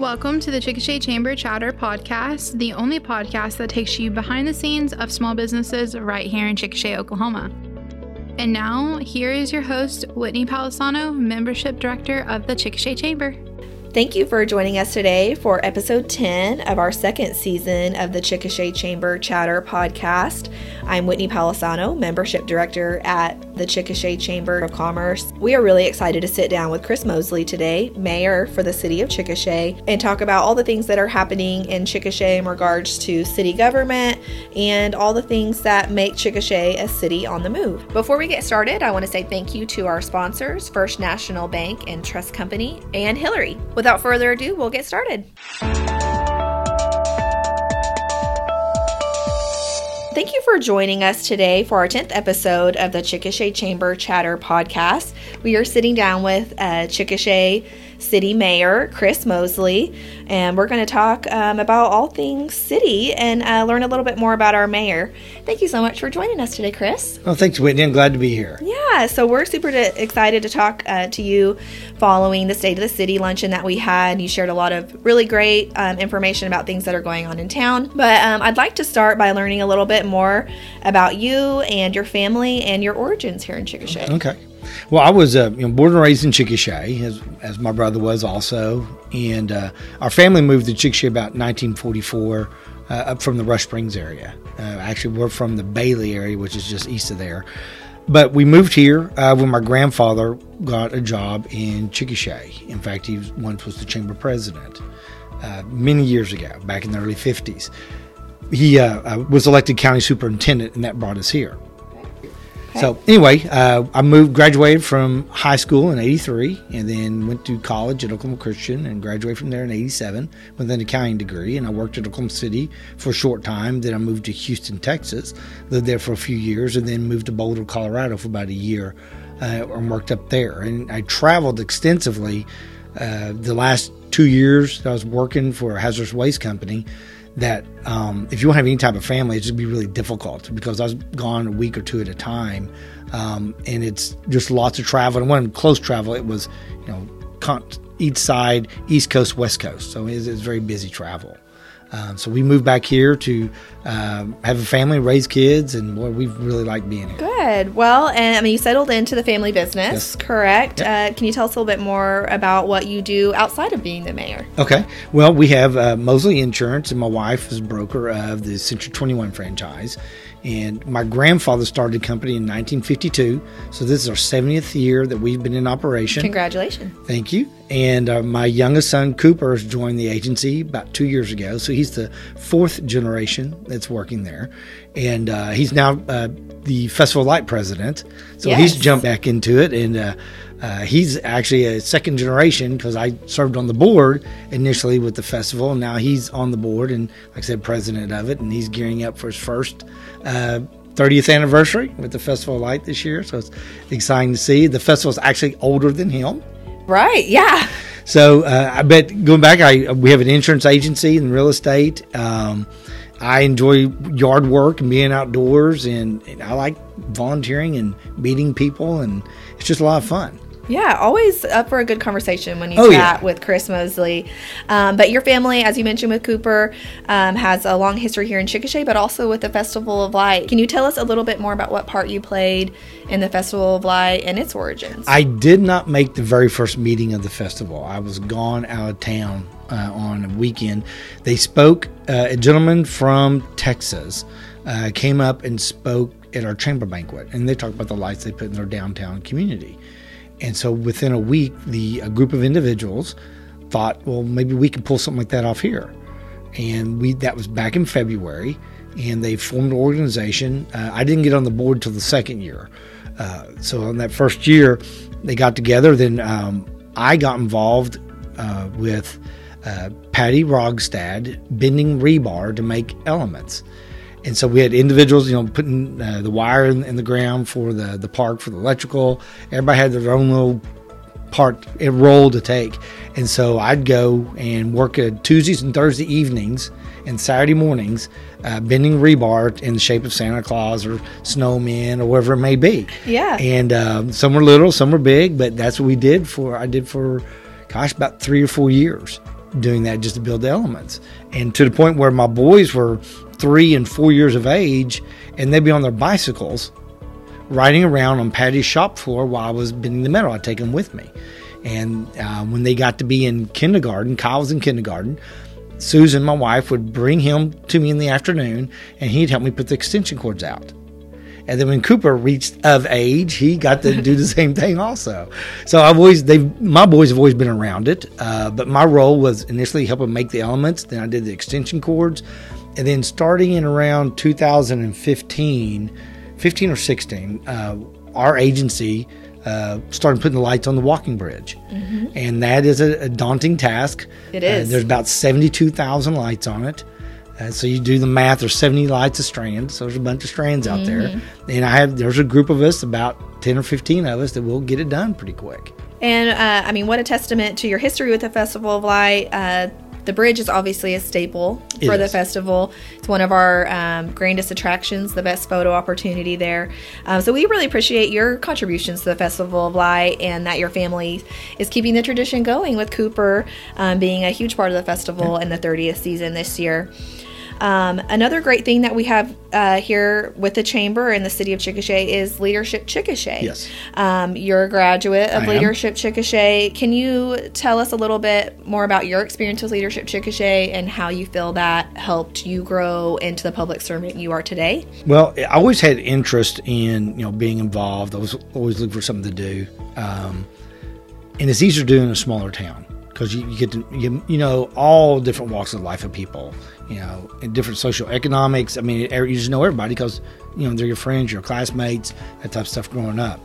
Welcome to the Chickasha Chamber Chatter podcast, the only podcast that takes you behind the scenes of small businesses right here in Chickasha, Oklahoma. And now, here is your host, Whitney Palisano, Membership Director of the Chickasha Chamber. Thank you for joining us today for episode 10 of our second season of the Chickasha Chamber Chatter podcast. I'm Whitney Palisano, Membership Director at the Chickasha Chamber of Commerce. We are really excited to sit down with Chris Mosley today, Mayor for the City of Chickasha, and talk about all the things that are happening in Chickasha in regards to city government and all the things that make Chickasha a city on the move. Before we get started, I want to say thank you to our sponsors, First National Bank and Trust Company, and Hilliary. Without further ado, we'll get started. Thank you for joining us today for our 10th episode of the Chickasha Chamber Chatter podcast. We are sitting down with uh, Chickasha City Mayor Chris Mosley, and we're going to talk um, about all things city and uh, learn a little bit more about our mayor. Thank you so much for joining us today, Chris. Well, thanks, Whitney. I'm glad to be here. Yeah, so we're super excited to talk uh, to you following the State of the City luncheon that we had. You shared a lot of really great um, information about things that are going on in town. But um, I'd like to start by learning a little bit more about you and your family and your origins here in Chickasha. Okay. Well, I was uh, you know, born and raised in Chickasha, as, as my brother was also. And uh, our family moved to Chickasha about 1944 uh, up from the Rush Springs area. Uh, actually, we're from the Bailey area, which is just east of there. But we moved here uh, when my grandfather got a job in Chickasha. In fact, he once was the chamber president uh, many years ago, back in the early 50s. He was elected county superintendent, and that brought us here. So anyway, uh, I moved, graduated from high school in '83, and then went to college at Oklahoma Christian, and graduated from there in '87 with an accounting degree. And I worked at Oklahoma City for a short time. Then I moved to Houston, Texas, lived there for a few years, and then moved to Boulder, Colorado for about a year, uh, and worked up there. And I traveled extensively. Uh, the last two years, I was working for a hazardous waste company that um, if you don't have any type of family, it's just be really difficult because I was gone a week or two at a time, um, and it's just lots of travel. And when close travel, it was you know each side, East Coast, West Coast, so it's, it's very busy travel. Um, so we moved back here to um, have a family, raise kids, and boy, we really like being here. Good. Well, and I mean, you settled into the family business, yes. correct? Yep. Uh, can you tell us a little bit more about what you do outside of being the mayor? Okay. Well, we have uh, Mosley Insurance, and my wife is a broker of the Century 21 franchise. And my grandfather started the company in 1952. So this is our 70th year that we've been in operation. Congratulations. Thank you. And uh, my youngest son, Cooper, has joined the agency about two years ago. So he's the fourth generation that's working there. And uh, he's now uh, the Festival Light president. So yes. he's jumped back into it. And uh, uh, he's actually a second generation because I served on the board initially with the festival. And now he's on the board and, like I said, president of it. And he's gearing up for his first uh, 30th anniversary with the Festival of Light this year. So it's exciting to see. The festival is actually older than him. Right. Yeah. So uh, I bet going back, I we have an insurance agency and real estate. Um, I enjoy yard work and being outdoors, and, and I like volunteering and meeting people, and it's just a lot of fun. Yeah, always up for a good conversation when you oh, chat yeah. with Chris Mosley. Um, but your family, as you mentioned with Cooper, um, has a long history here in Chickasha, but also with the Festival of Light. Can you tell us a little bit more about what part you played in the Festival of Light and its origins? I did not make the very first meeting of the festival. I was gone out of town uh, on a weekend. They spoke, uh, a gentleman from Texas uh, came up and spoke at our chamber banquet, and they talked about the lights they put in their downtown community. And so within a week, the a group of individuals thought, well, maybe we could pull something like that off here. And we that was back in February, and they formed an organization. Uh, I didn't get on the board till the second year. Uh, so on that first year, they got together. Then um, I got involved uh, with uh, Patty Rogstad bending rebar to make elements. And so we had individuals, you know, putting uh, the wire in, in, the ground for the, the park for the electrical. Everybody had their own little part, role to take. And so I'd go and work at Tuesdays and Thursday evenings and Saturday mornings, uh, bending rebar in the shape of Santa Claus or snowmen or whatever it may be. Yeah. And um, some were little, some were big, but that's what we did for, I did for, gosh, about three or four years. doing that just to build the elements. And to the point where my boys were three and four years of age, and they'd be on their bicycles riding around on Patty's shop floor while I was bending the metal. I'd take them with me. And uh, when they got to be in kindergarten, Kyle was in kindergarten, Susan, my wife, would bring him to me in the afternoon and he'd help me put the extension cords out. And then when Cooper reached of age, he got to do the same thing also. So I've always they my boys have always been around it, uh, but my role was initially helping make the elements. Then I did the extension cords, and then starting in around 2015, 15 or 16, uh, our agency uh, started putting the lights on the walking bridge, mm-hmm. and that is a, a daunting task. It is. Uh, there's about 72,000 lights on it. Uh, so you do the math. There's 70 lights a strand. So there's a bunch of strands out mm-hmm. there, and I have there's a group of us, about 10 or 15 of us, that will get it done pretty quick. And uh, I mean, what a testament to your history with the Festival of Light. The bridge is obviously a staple for the festival. It's one of our um, grandest attractions, the best photo opportunity there. Um, so we really appreciate your contributions to the Festival of Light and that your family is keeping the tradition going with Cooper um, being a huge part of the festival yeah. in the 30th season this year. Um, another great thing that we have uh, here with the chamber in the city of Chickasha is Leadership Chickasha. Yes. Um, you're a graduate of I Leadership am. Chickasha. Can you tell us a little bit more about your experience with Leadership Chickasha and how you feel that helped you grow into the public servant you are today? Well, I always had interest in you know being involved. I was always looking for something to do, um, and it's easier to do in a smaller town because you, you, get to you, you know all different walks of life of people you know in different social economics i mean you just know everybody because you know they're your friends your classmates that type of stuff growing up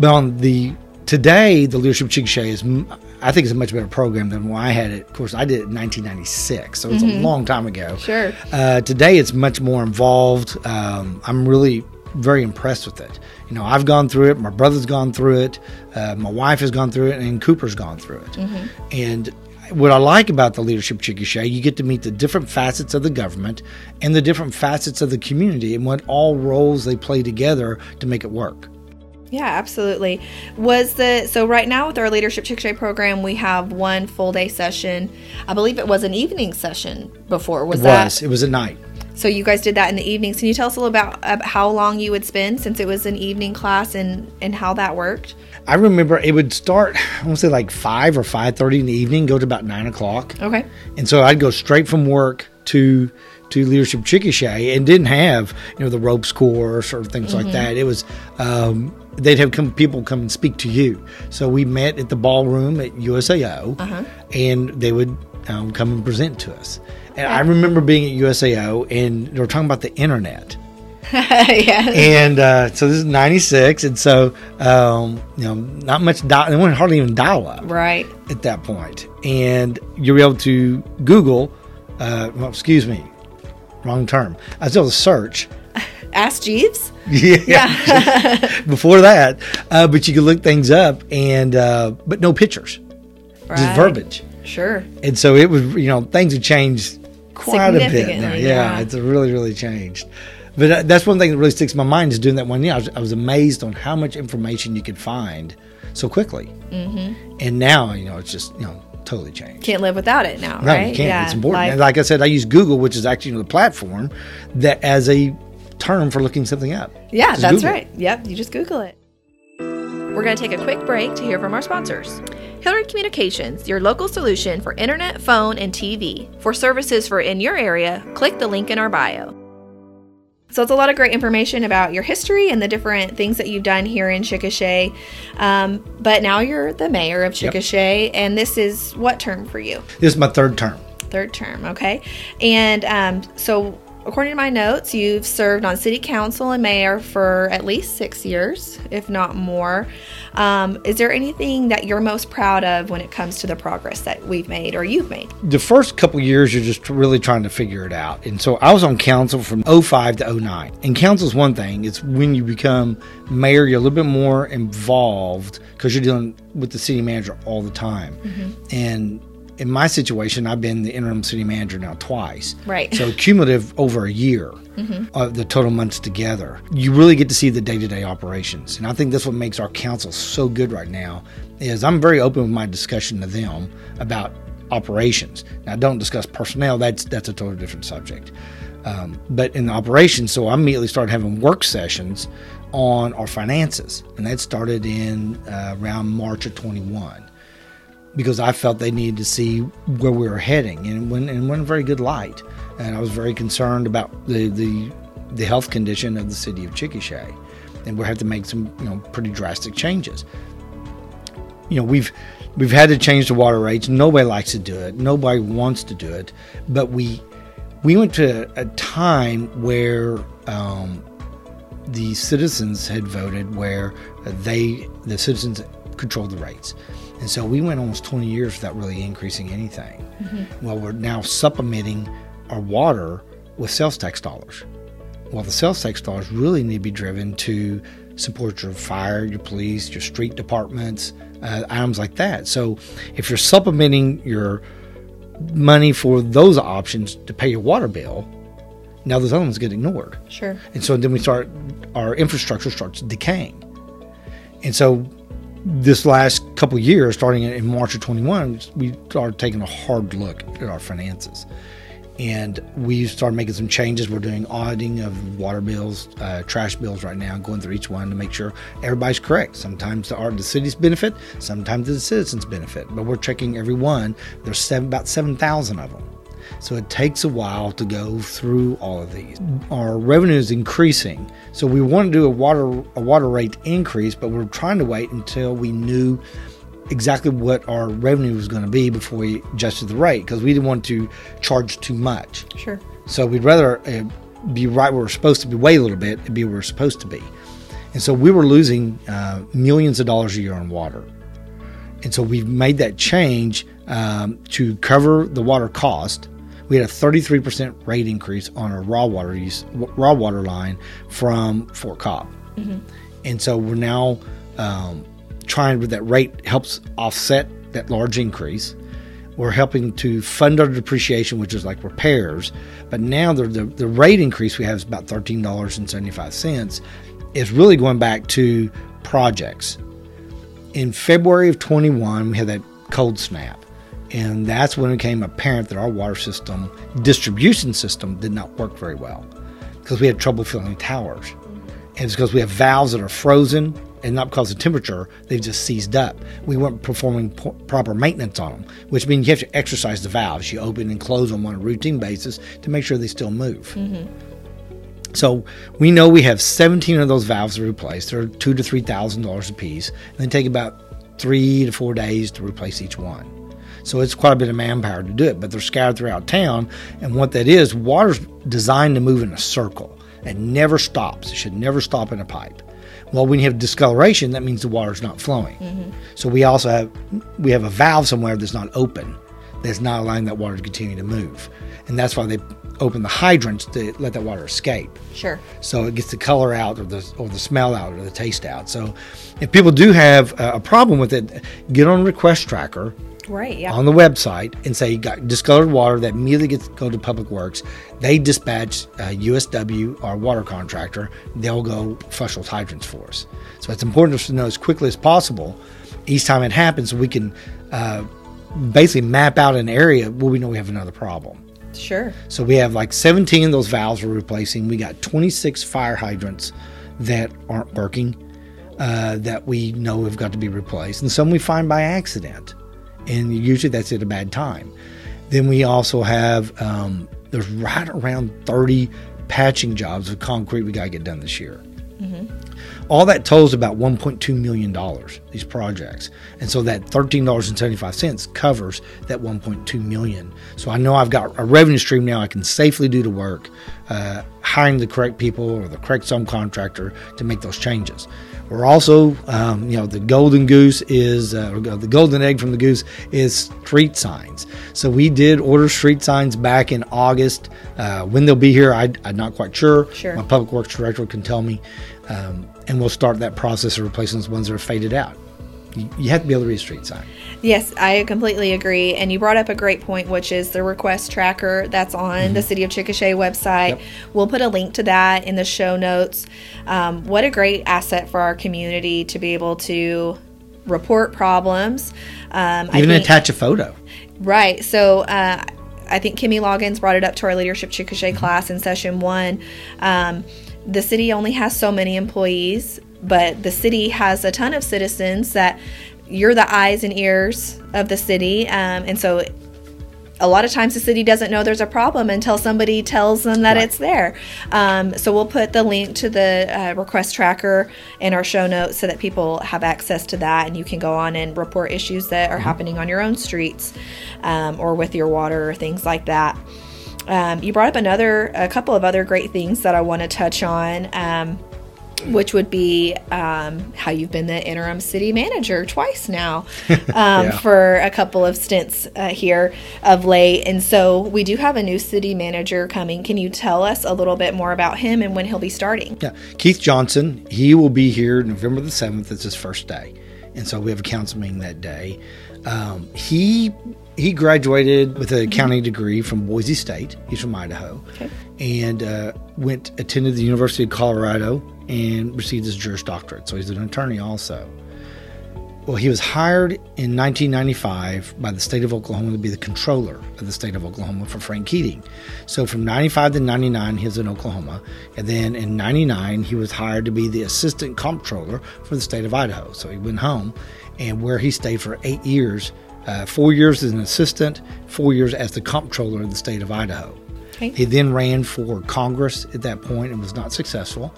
but on the today the leadership Chickasha is i think it's a much better program than when i had it of course i did it in 1996 so it's mm-hmm. a long time ago sure uh, today it's much more involved um, i'm really very impressed with it. You know, I've gone through it. My brother's gone through it. Uh, my wife has gone through it, and Cooper's gone through it. Mm-hmm. And what I like about the leadership Chickasha, you get to meet the different facets of the government and the different facets of the community, and what all roles they play together to make it work. Yeah, absolutely. Was the so right now with our leadership Chickasha program, we have one full day session. I believe it was an evening session before. Was it that? Was it was at night? So you guys did that in the evenings. Can you tell us a little about, about how long you would spend since it was an evening class and and how that worked? I remember it would start. I want to say like five or five thirty in the evening, go to about nine o'clock. Okay. And so I'd go straight from work to to leadership Chickasha and didn't have you know the ropes course or things mm-hmm. like that. It was um, they'd have come people come and speak to you. So we met at the ballroom at USAO, uh-huh. and they would um, come and present to us. And I remember being at USAO and they were talking about the internet. yeah. And uh, so this is 96. And so, um, you know, not much, dial, they weren't hardly even dial up. Right. At that point. And you're able to Google, uh, well, excuse me, wrong term. I was able to search. Ask Jeeves? Yeah. yeah. Before that. Uh, but you could look things up and, uh, but no pictures. Right. Just verbiage. Sure. And so it was, you know, things have changed quite a bit now. Yeah, yeah, it's really, really changed. But uh, that's one thing that really sticks in my mind is doing that one year. I was, I was amazed on how much information you could find so quickly. Mm-hmm. And now, you know, it's just, you know, totally changed. Can't live without it now, no, right? you can't. Yeah, it's important. and like I said, I use Google, which is actually the platform that as a term for looking something up. Yeah, that's Google right. Yep, you just Google it. We're going to take a quick break to hear from our sponsors. Hilliary Communications, your local solution for internet, phone, and TV. For services for in your area, click the link in our bio. So it's a lot of great information about your history and the different things that you've done here in Chickasha. Um, but now you're the mayor of Chickasha, yep. and this is what term for you? This is my third term. Third term, okay. And um, so according to my notes, you've served on city council and mayor for at least six years, if not more. Um, is there anything that you're most proud of when it comes to the progress that we've made or you've made? The first couple years, you're just really trying to figure it out. And so I was on council from 05 to 09. And council is one thing, it's when you become mayor, you're a little bit more involved because you're dealing with the city manager all the time. Mm-hmm. And in my situation, I've been the interim city manager now twice. Right. So cumulative over a year mm-hmm. of the total months together. You really get to see the day to day operations, and I think that's what makes our council so good right now. Is I'm very open with my discussion to them about operations. Now, don't discuss personnel. That's that's a totally different subject. Um, but in the operations, so I immediately started having work sessions on our finances, and that started in uh, around March of 21 because I felt they needed to see where we were heading, and when and a very good light. And I was very concerned about the the, the health condition of the city of Chickasha, and we had to make some you know pretty drastic changes. You know we've we've had to change the water rates. Nobody likes to do it. Nobody wants to do it, but we we went to a time where um, the citizens had voted, where they the citizens controlled the rates. And so we went almost 20 years without really increasing anything. Mm-hmm. Well, we're now supplementing our water with sales tax dollars. Well, the sales tax dollars really need to be driven to support your fire, your police, your street departments, uh, items like that. So if you're supplementing your money for those options to pay your water bill, now those other ones get ignored. Sure. And so then we start, our infrastructure starts decaying. And so this last couple years, starting in March of 21, we started taking a hard look at our finances. And we started making some changes. We're doing auditing of water bills, uh, trash bills right now, going through each one to make sure everybody's correct. Sometimes the, art the city's benefit, sometimes the citizens benefit, but we're checking every one. There's seven, about 7,000 of them. So it takes a while to go through all of these. Our revenue is increasing, so we want to do a water a water rate increase, but we're trying to wait until we knew exactly what our revenue was going to be before we adjusted the rate because we didn't want to charge too much. Sure. So we'd rather uh, be right where we're supposed to be, wait a little bit, and be where we're supposed to be. And so we were losing uh, millions of dollars a year on water. And so we've made that change um, to cover the water cost we had a 33% rate increase on our raw water use, raw water line from Fort Cobb. Mm-hmm. And so we're now um, trying with that rate helps offset that large increase. We're helping to fund our depreciation, which is like repairs. But now the, the, the rate increase we have is about $13.75 is really going back to projects. In February of 21, we had that cold snap. And that's when it became apparent that our water system, distribution system, did not work very well because we had trouble filling towers. And it's because we have valves that are frozen and not because of temperature, they've just seized up. We weren't performing po- proper maintenance on them, which means you have to exercise the valves. You open and close them on a routine basis to make sure they still move. Mm-hmm. So we know we have 17 of those valves to replace. They're two to three thousand dollars a piece, and they take about three to four days to replace each one. So it's quite a bit of manpower to do it, but they're scattered throughout town. And what that is, water's designed to move in a circle. It never stops. It should never stop in a pipe. Well, when you have discoloration, that means the water's not flowing. Mm-hmm. So we also have we have a valve somewhere that's not open, that's not allowing that water to continue to move, and that's why they open the hydrants to let that water escape. Sure. So it gets the color out, or the or the smell out, or the taste out. So if people do have a problem with it, get on Request Tracker right yeah. on the website and say you got discolored water that immediately gets go to public works. They dispatch uh, usw our water contractor. They'll go flush those hydrants for us. So it's important to know as quickly as possible each time it happens we can uh, basically map out an area where we know we have another problem. Sure. So we have like 17 of those valves we're replacing. We got 26 fire hydrants that aren't working uh, that we know have got to be replaced. And some we find by accident and usually that's at a bad time. Then we also have um, there's right around 30 patching jobs of concrete we got to get done this year. Mm-hmm. All that totals about 1.2 million dollars. These projects, and so that 13 dollars and 75 cents covers that 1.2 million. So I know I've got a revenue stream now. I can safely do the work, uh, hiring the correct people or the correct subcontractor to make those changes. We're also, um, you know, the golden goose is uh, the golden egg from the goose is street signs. So we did order street signs back in August. Uh, when they'll be here, I, am not quite sure. Sure. My public works director can tell me, um, and we'll start that process of replacing those ones that are faded out. You, have to be able to read a street sign. Yes, I completely agree. And you brought up a great point, which is the request tracker that's on mm-hmm. the City of Chickasha website. Yep. We'll put a link to that in the show notes. Um, what a great asset for our community to be able to report problems. Um, Even attach a photo. Right. So uh, I think Kimmy Loggins brought it up to our leadership Chickasha class in session one. Um, the city only has so many employees, but the city has a ton of citizens that you're the eyes and ears of the city. Um, and so a lot of times the city doesn't know there's a problem until somebody tells them that Right. it's there. Um, so we'll put the link to the uh, request tracker in our show notes so that people have access to that and you can go on and report issues that are happening on your own streets um, or with your water or things like that. Um, you brought up another, a couple of other great things that I want to touch on. Which would be um, how you've been the interim city manager twice now um, Yeah. for a couple of stints uh, here of late. And so we do have a new city manager coming. Can you tell us a little bit more about him and when he'll be starting? Yeah, Keith Johnson. He will be here November the seventh. It's his first day, and so we have a council meeting that day. Um, he he graduated with a accounting degree from Boise State. He's from Idaho, Okay. and uh, went attended the University of Colorado and received his Juris Doctorate. So he's an attorney also. Well, he was hired in 1995 by the state of Oklahoma to be the controller of the state of Oklahoma for Frank Keating. So from 95 to 99, he was in Oklahoma. And then in 99, he was hired to be the assistant comptroller for the state of Idaho. So he went home, and where he stayed for eight years uh, four years as an assistant, four years as the comptroller of the state of Idaho. Okay. He then ran for Congress at that point and was not successful.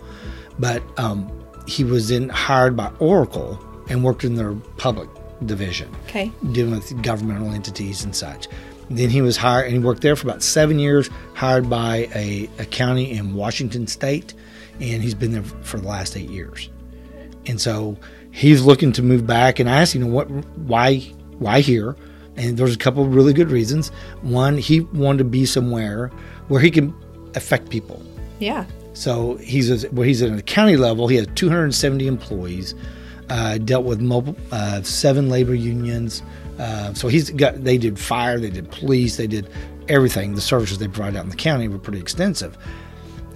But um, he was then hired by Oracle and worked in their public division, Okay. dealing with governmental entities and such. Then he was hired, and he worked there for about seven years, hired by a, a county in Washington State, and he's been there for the last eight years. And so he's looking to move back. And I asked, you know, what, why, why here? And there's a couple of really good reasons. One, he wanted to be somewhere where he can affect people. Yeah. So he's a, well, he's at a county level. He has 270 employees. Uh, dealt with mobile, uh, seven labor unions. Uh, so he's got. They did fire. They did police. They did everything. The services they provide out in the county were pretty extensive.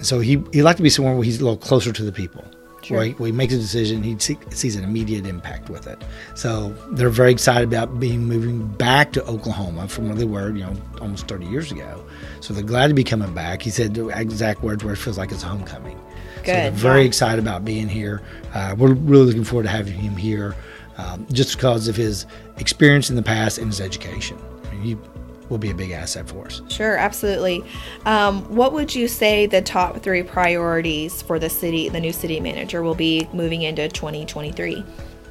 So he he liked to be somewhere where he's a little closer to the people. Sure. Where, he, where he makes a decision, he see, sees an immediate impact with it. So they're very excited about being moving back to Oklahoma from where they were, you know, almost 30 years ago. So they're glad to be coming back. He said the exact words where it feels like it's homecoming. So they're Good, very yeah. excited about being here. Uh, we're really looking forward to having him here, um, just because of his experience in the past and his education. I mean, he will be a big asset for us. Sure, absolutely. Um, what would you say the top three priorities for the city, the new city manager, will be moving into 2023?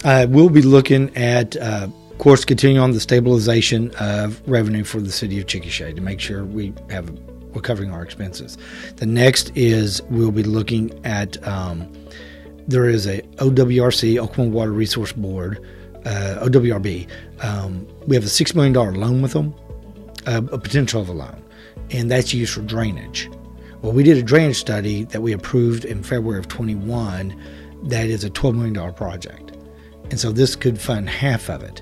Uh, we'll be looking at, uh, of course, continuing on the stabilization of revenue for the city of Chickasha to make sure we have we're covering our expenses. The next is we'll be looking at um, there is a OWRC Oklahoma Water Resource Board, uh, OWRB. Um, we have a six million dollar loan with them, uh, a potential of a loan, and that's used for drainage. Well, we did a drainage study that we approved in February of 21. That is a $12 million project. And so this could fund half of it.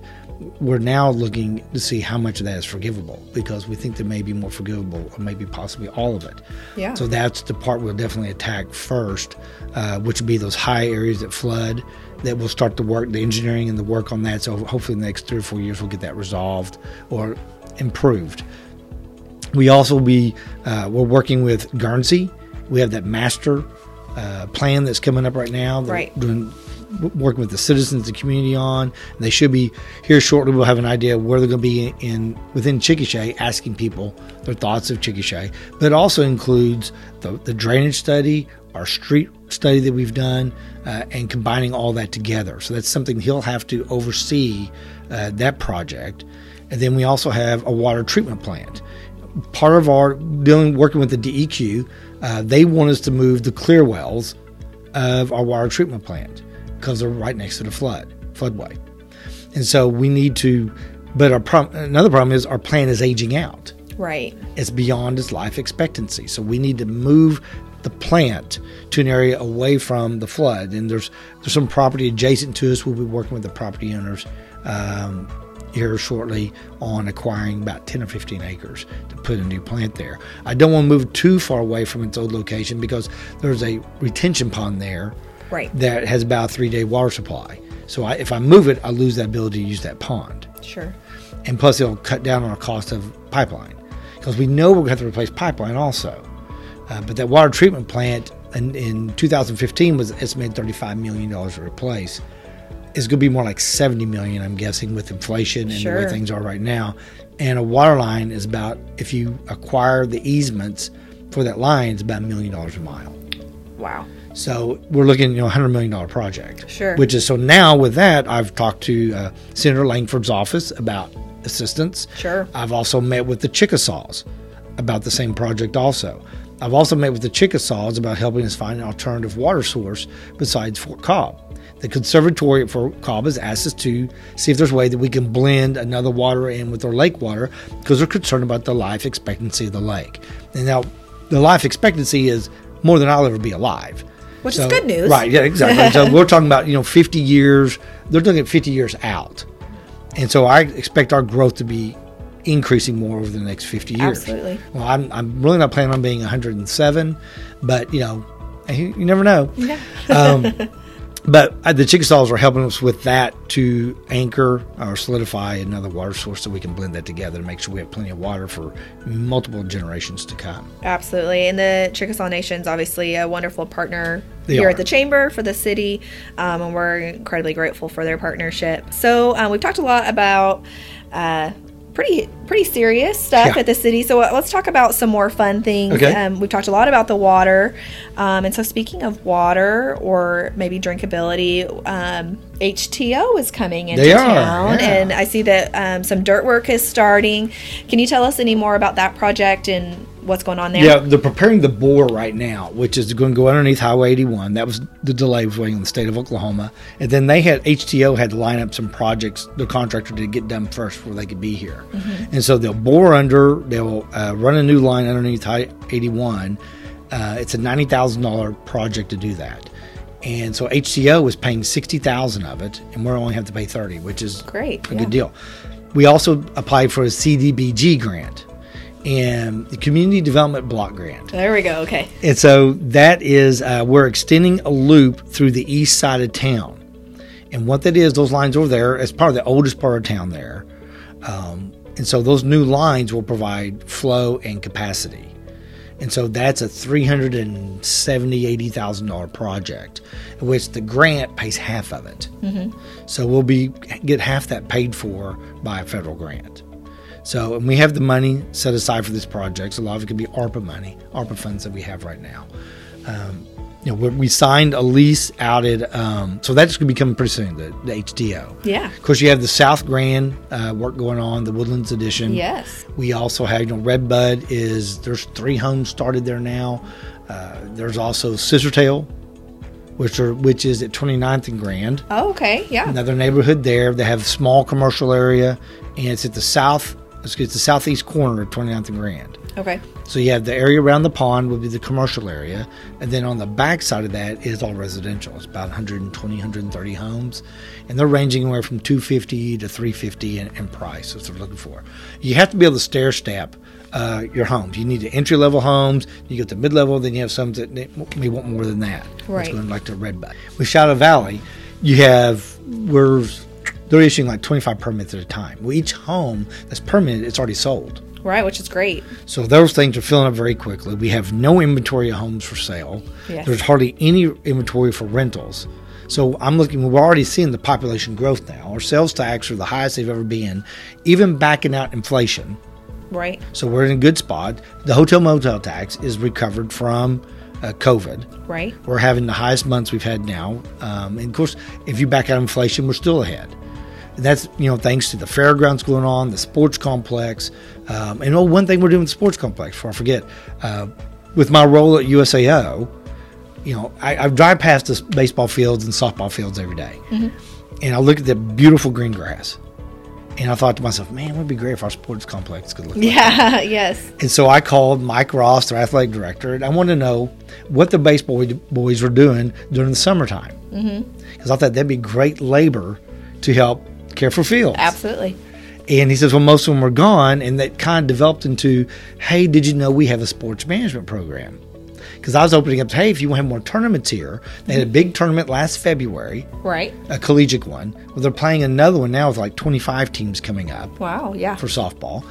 We're now looking to see how much of that is forgivable because we think there may be more forgivable or maybe possibly all of it. Yeah. So that's the part we'll definitely attack first, uh, which would be those high areas that flood. That we'll start the work, the engineering and the work on that. So hopefully, in the next three or four years, we'll get that resolved or improved. We also be uh, we're working with Guernsey. We have that master uh, plan that's coming up right now. that Right. Doing working with the citizens, the community on. They should be here shortly. We'll have an idea of where they're going to be in within Chickasha, asking people their thoughts of Chickasha. But it also includes the, the drainage study, our street study that we've done, uh, and combining all that together. So that's something he'll have to oversee uh, that project. And then we also have a water treatment plant part of our dealing working with the DEQ, uh, they want us to move the clear wells of our water treatment plant because they're right next to the flood floodway, and so we need to. But our problem, another problem is our plant is aging out. Right. It's beyond its life expectancy, so we need to move the plant to an area away from the flood. And there's there's some property adjacent to us. We'll be working with the property owners. Um, here shortly on acquiring about 10 or 15 acres to put a new plant there. I don't want to move too far away from its old location because there's a retention pond there Right. that has about a three day water supply. So I, if I move it, I lose that ability to use that pond. Sure. and plus it'll cut down on our cost of pipeline because we know we're going to have to replace pipeline also. Uh, but that water treatment plant in, in 2015 was estimated 35 million dollars to replace. It's going to be more like 70 million, I'm guessing, with inflation and the way things are right now. And a water line is about if you acquire the easements for that line, it's about a million dollars a mile. Wow. So we're looking, you know, a hundred million dollar project. Sure. Which is so now with that, I've talked to uh, Senator Lankford's office about assistance. Sure. I've also met with the Chickasaws about the same project. Also, I've also met with the Chickasaws about helping us find an alternative water source besides Fort Cobb. The conservatory for has asked us to see if there's a way that we can blend another water in with their lake water because they're concerned about the life expectancy of the lake. And now, the life expectancy is more than I'll ever be alive. Which is good news. Right, yeah, exactly. so we're talking about, you know, 50 years, they're looking at 50 years out. And so I expect our growth to be increasing more over the next 50 years. Absolutely. Well, I'm, I'm really not planning on being 107, but, you know, you you never know. Yeah. Um, but uh, the Chickasaws are helping us with that to anchor or solidify another water source so we can blend that together to make sure we have plenty of water for multiple generations to come. Absolutely. And the Chickasaw Nation is obviously a wonderful partner They here are. at the Chamber for the city, um, and we're incredibly grateful for their partnership. So um, we've talked a lot about. Uh, Pretty, pretty serious stuff Yeah. at the city. So uh, let's talk about some more fun things. Okay. Um, we've talked a lot about the water, um, and so speaking of water or maybe drinkability, um, HTO is coming into They are, town, yeah. and I see that um, some dirt work is starting. Can you tell us any more about that project and what's going on there? Yeah, they're preparing the bore right now, which is going to go underneath Highway 81. That was the delay was waiting on the state of Oklahoma, and then they had HTO had to line up some projects. The contractor to get done first before they could be here, and so they'll bore under. They'll uh, run a new line underneath High 81. Uh, it's a ninety thousand dollar project to do that, and so HTO was paying sixty thousand of it, and we're only have to pay thirty, which is Great, a yeah. good deal. We also applied for a CDBG grant and the Community Development Block Grant. There we go. Okay. And so that is, uh, we're extending a loop through the east side of town. And what that is, those lines over there, is part of the oldest part of town there. Um, and so those new lines will provide flow and capacity. And so that's a three hundred and seventy, eighty thousand dollar project, in which the grant pays half of it. Mm-hmm. So we'll be get half that paid for by a federal grant. So and we have the money set aside for this project. So a lot of it could be ARPA money, ARPA funds that we have right now. Um, you know, we we signed a lease out at, um, so that's going to be coming pretty soon, the, the HDO. Yeah. Of course, you have the South Grand uh, work going on, the Woodlands Edition. Yes. We also have, you know, Redbud is, there's three homes started there now. Uh, there's also Scissortail, which are which is at 29th and Grand. Oh, okay. Yeah. Another neighborhood there. They have a small commercial area, and it's at the south, it's the southeast corner of 29th and Grand. Okay. So you have the area around the pond would be the commercial area, and then on the back side of that is all residential. It's about 120, 130 homes, and they're ranging anywhere from 250 to 350 in, in price. That's what they're looking for. You have to be able to stair step uh, your homes. You need the entry level homes. You get the mid level, then you have some that may want more than that. Right. It's going like the Redbud. With Shadow Valley, you have we're they're issuing like 25 permits at a time. Well, each home that's permitted, it's already sold. Right, which is great. So those things are filling up very quickly. We have no inventory of homes for sale. Yes. There's hardly any inventory for rentals. So I'm looking. We're already seeing the population growth now. Our sales tax are the highest they've ever been, even backing out inflation. Right. So we're in a good spot. The hotel motel tax is recovered from uh, COVID. Right. We're having the highest months we've had now. Um, and of course, if you back out inflation, we're still ahead. And that's you know thanks to the fairgrounds going on, the sports complex, um, and oh, one thing we're doing with the sports complex. Before I forget, uh, with my role at USAO, you know I, I drive past the baseball fields and softball fields every day. and I look at the beautiful green grass, and I thought to myself, man, it would be great if our sports complex could look. like Yeah. yes. and so I called Mike Ross, their athletic director, and I wanted to know what the baseball boys were doing during the summertime. Because mm-hmm. I thought that'd be great labor to help care for fields. Absolutely. And he says, well, most of them were gone. And that kind of developed into, hey, did you know we have a sports management program? because I was opening up. Hey, if you want to have more tournaments here, they had a big tournament last February, Right. a collegiate one. Well, they're playing another one now with like 25 teams coming up Wow. Yeah. for softball.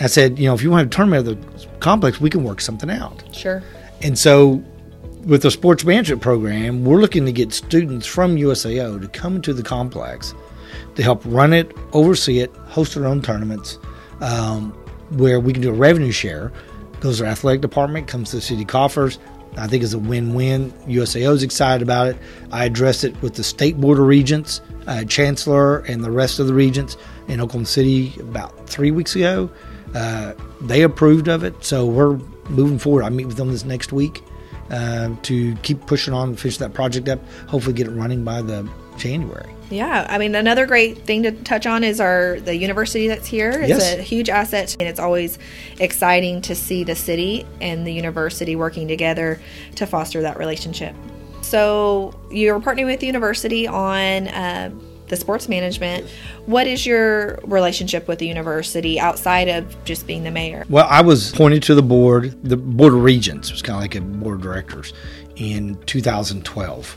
I said, you know, if you want to have a tournament at the complex, we can work something out. Sure. And so, with the sports management program, we're looking to get students from USAO to come to the complex to help run it, oversee it, host their own tournaments, um, where we can do a revenue share. Goes to our athletic department, comes to the city coffers. I think it's a win-win. USAO is excited about it. I addressed it with the state board of regents, uh, chancellor, and the rest of the regents in Oklahoma City about three weeks ago. Uh, they approved of it, so we're moving forward. I meet with them this next week uh, to keep pushing on finish that project up. Hopefully, get it running by the January. Yeah, I mean another great thing to touch on is our the university that's here. It's Yes. a huge asset, and it's always exciting to see the city and the university working together to foster that relationship. So you're partnering with the university on uh, the sports management. What is your relationship with the university outside of just being the mayor? Well, I was appointed to the board, the board of regents. It was kind of like a board of directors in 2012,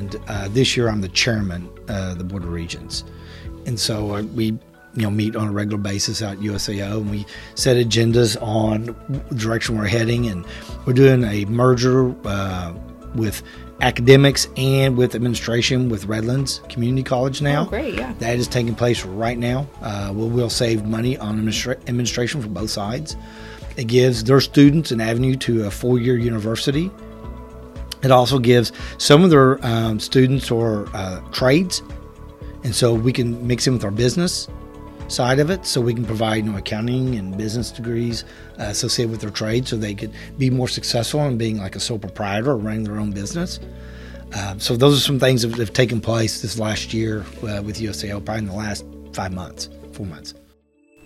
and uh, this year I'm the chairman of the board of regents. And so uh, we, you know, meet on a regular basis out at USAO, and we set agendas on direction we're heading, and we're doing a merger uh, with academics and with administration with Redlands Community College now. Oh, great, yeah. That is taking place right now. Uh, we will save money on administra- administration for both sides. It gives their students an avenue to a four year university. It also gives some of their um, students or uh, trades, and so we can mix in with our business side of it, so we can provide you know, accounting and business degrees uh, associated with their trade, so they could be more successful in being like a sole proprietor or running their own business. Uh, so those are some things that have taken place this last year uh, with USAO, probably in the last five months, four months.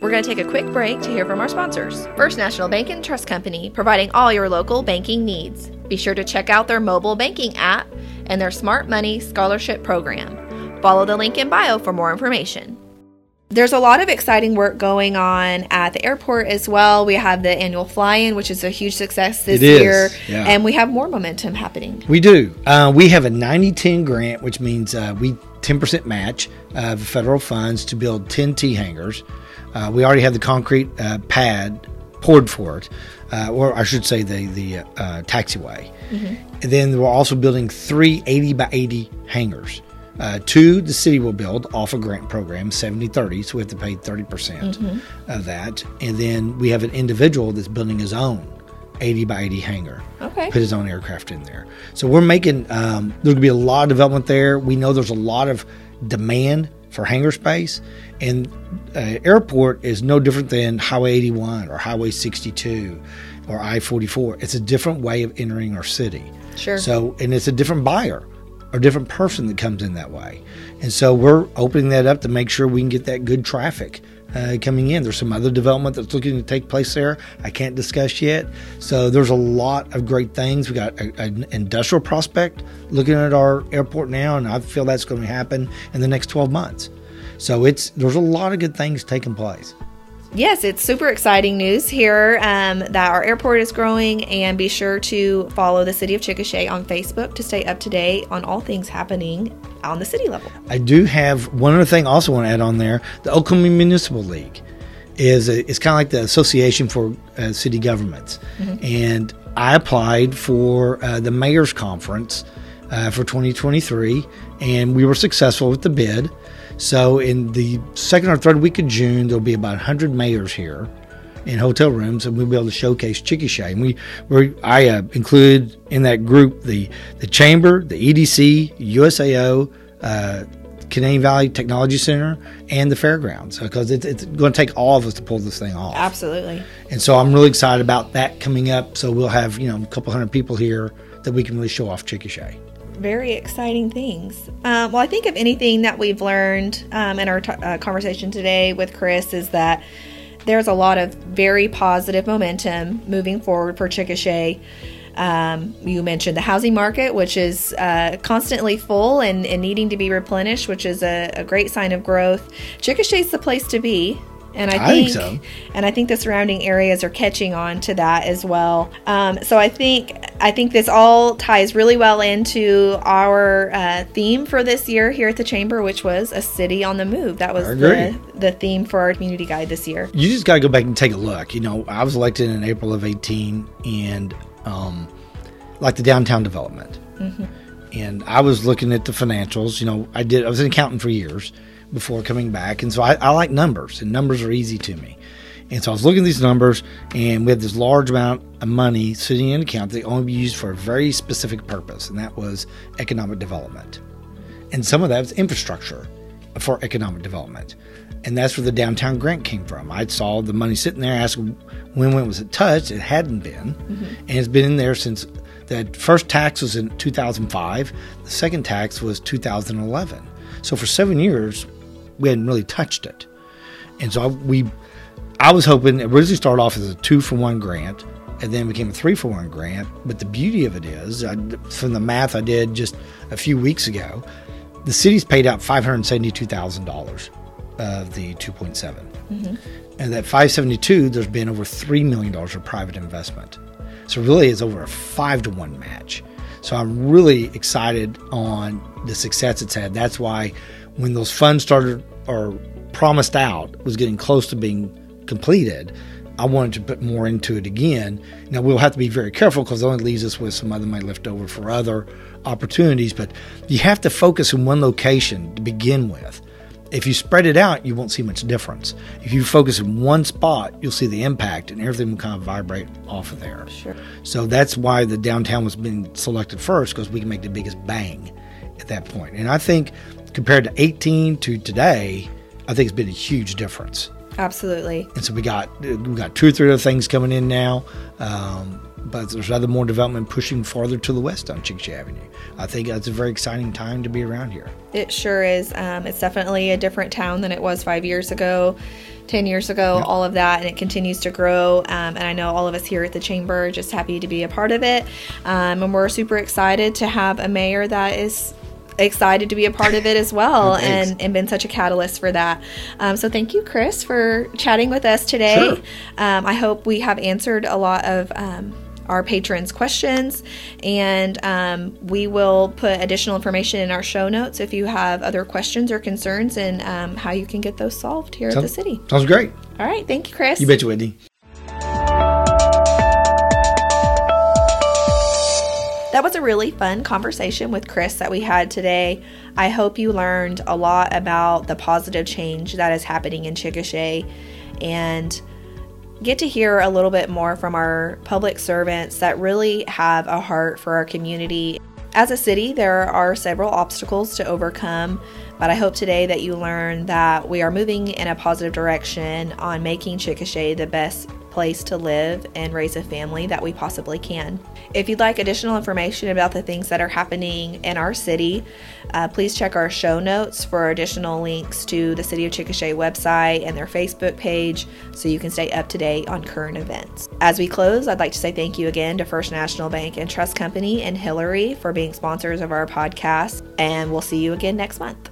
We're going to take a quick break to hear from our sponsors. First National Bank and Trust Company, providing all your local banking needs. Be sure to check out their mobile banking app and their Smart Money Scholarship Program. Follow the link in bio for more information. There's a lot of exciting work going on at the airport as well. We have the annual fly-in, which is a huge success this year, yeah. and we have more momentum happening. We do. Uh, we have a 90 10 grant, which means uh, we 10% match of federal funds to build 10 T hangars. Uh, we already have the concrete uh, pad poured for it, uh, or I should say the, the uh, taxiway. And then we're also building three 80 by 80 hangars. Uh, two, the city will build off a grant program, 70 30, so we have to pay 30% of that. And then we have an individual that's building his own 80 by 80 hangar Okay. put his own aircraft in there. So we're making um, there's be a lot of development there. We know there's a lot of demand for hangar space, and uh, airport is no different than Highway 81 or Highway 62 or I-44. It's a different way of entering our city. Sure. So and it's a different buyer or different person that comes in that way, and so we're opening that up to make sure we can get that good traffic uh, coming in. There's some other development that's looking to take place there. I can't discuss yet. So there's a lot of great things. We got an industrial prospect looking at our airport now, and I feel that's going to happen in the next 12 months. So it's there's a lot of good things taking place. Yes, it's super exciting news here um, that our airport is growing, and be sure to follow the City of Chickasha on Facebook to stay up to date on all things happening on the city level. I do have one other thing I also want to add on there. The Oklahoma Municipal League is a, it's kind of like the Association for uh, City Governments, and I applied for uh, the Mayor's Conference uh, for 2023, and we were successful with the bid. So in the second or third week of June, there'll be about 100 mayors here in hotel rooms, and we'll be able to showcase Chickasha. And we, we I uh, included in that group the the chamber, the EDC, USAO, uh, Canadian Valley Technology Center, and the fairgrounds because it's, it's going to take all of us to pull this thing off. Absolutely. And so I'm really excited about that coming up. So we'll have you know a couple hundred people here that we can really show off Chickasha. Very exciting things. Um, well, I think if anything that we've learned um, in our t- uh, conversation today with Chris is that there's a lot of very positive momentum moving forward for Chickasha. Um, you mentioned the housing market, which is uh, constantly full and, and needing to be replenished, which is a, a great sign of growth. Chickasha is the place to be And I I think, think so. and I think the surrounding areas are catching on to that as well. Um, so I think I think this all ties really well into our uh, theme for this year here at the chamber, which was a city on the move. That was the, the theme for our community guide this year. you just got to go back and take a look. You know, I was elected in April of 18 and um, like the downtown development. And I was looking at the financials. You know, I did, I was an accountant for years before coming back. And so I, I like numbers, and numbers are easy to me. And so I was looking at these numbers, and we had this large amount of money sitting in an account that only be used for a very specific purpose, and that was economic development. And some of that was infrastructure for economic development. And that's where the downtown grant came from. I saw the money sitting there, asked when when was it touched? It hadn't been. Mm-hmm. And it's been in there since the first tax was in 2005, the second tax was 2011. So for seven years, we hadn't really touched it. And so I, we, I was hoping it originally started off as a two for one grant, and then became a three for one grant. But the beauty of it is, I, from the math I did just a few weeks ago, the city's paid out five hundred seventy-two thousand dollars of the two point seven, mm-hmm. and that five seventy-two, there's been over three million dollars of private investment. So really, it's over a five to one match. So I'm really excited on the success it's had. That's why when those funds started or promised out was getting close to being completed, I wanted to put more into it again. Now we'll have to be very careful because it only leaves us with some other money left over for other opportunities. But you have to focus in one location to begin with. If you spread it out, you won't see much difference. If you focus in one spot, you'll see the impact, and everything will kind of vibrate off of there. Sure. So that's why the downtown was being selected first because we can make the biggest bang at that point. And I think compared to 18 to today, I think it's been a huge difference. Absolutely. And so we got we got two or three other things coming in now, um, but there's other more development pushing farther to the west on Chickasha Avenue. I think it's a very exciting time to be around here. It sure is. Um, it's definitely a different town than it was five years ago, 10 years ago, all of that, and it continues to grow. Um, and I know all of us here at the Chamber are just happy to be a part of it. Um, and we're super excited to have a mayor that is excited to be a part of it as well and, and been such a catalyst for that. Um, so thank you, Chris, for chatting with us today. Sure. Um, I hope we have answered a lot of um, our patrons' questions, and um, we will put additional information in our show notes if you have other questions or concerns and um, how you can get those solved here at the city. Sounds great. All right, thank you, Chris. You bet betcha, Whitney. That was a really fun conversation with Chris that we had today. I hope you learned a lot about the positive change that is happening in Chickasha and get to hear a little bit more from our public servants that really have a heart for our community. As a city, there are several obstacles to overcome, but I hope today that you learn that we are moving in a positive direction on making Chickasha the best place to live and raise a family that we possibly can. If you'd like additional information about the things that are happening in our city, uh, please check our show notes for additional links to the City of Chickasha website and their Facebook page so you can stay up to date on current events. As we close, I'd like to say thank you again to First National Bank and Trust Company and Hilliary for being sponsors of our podcast, and we'll see you again next month.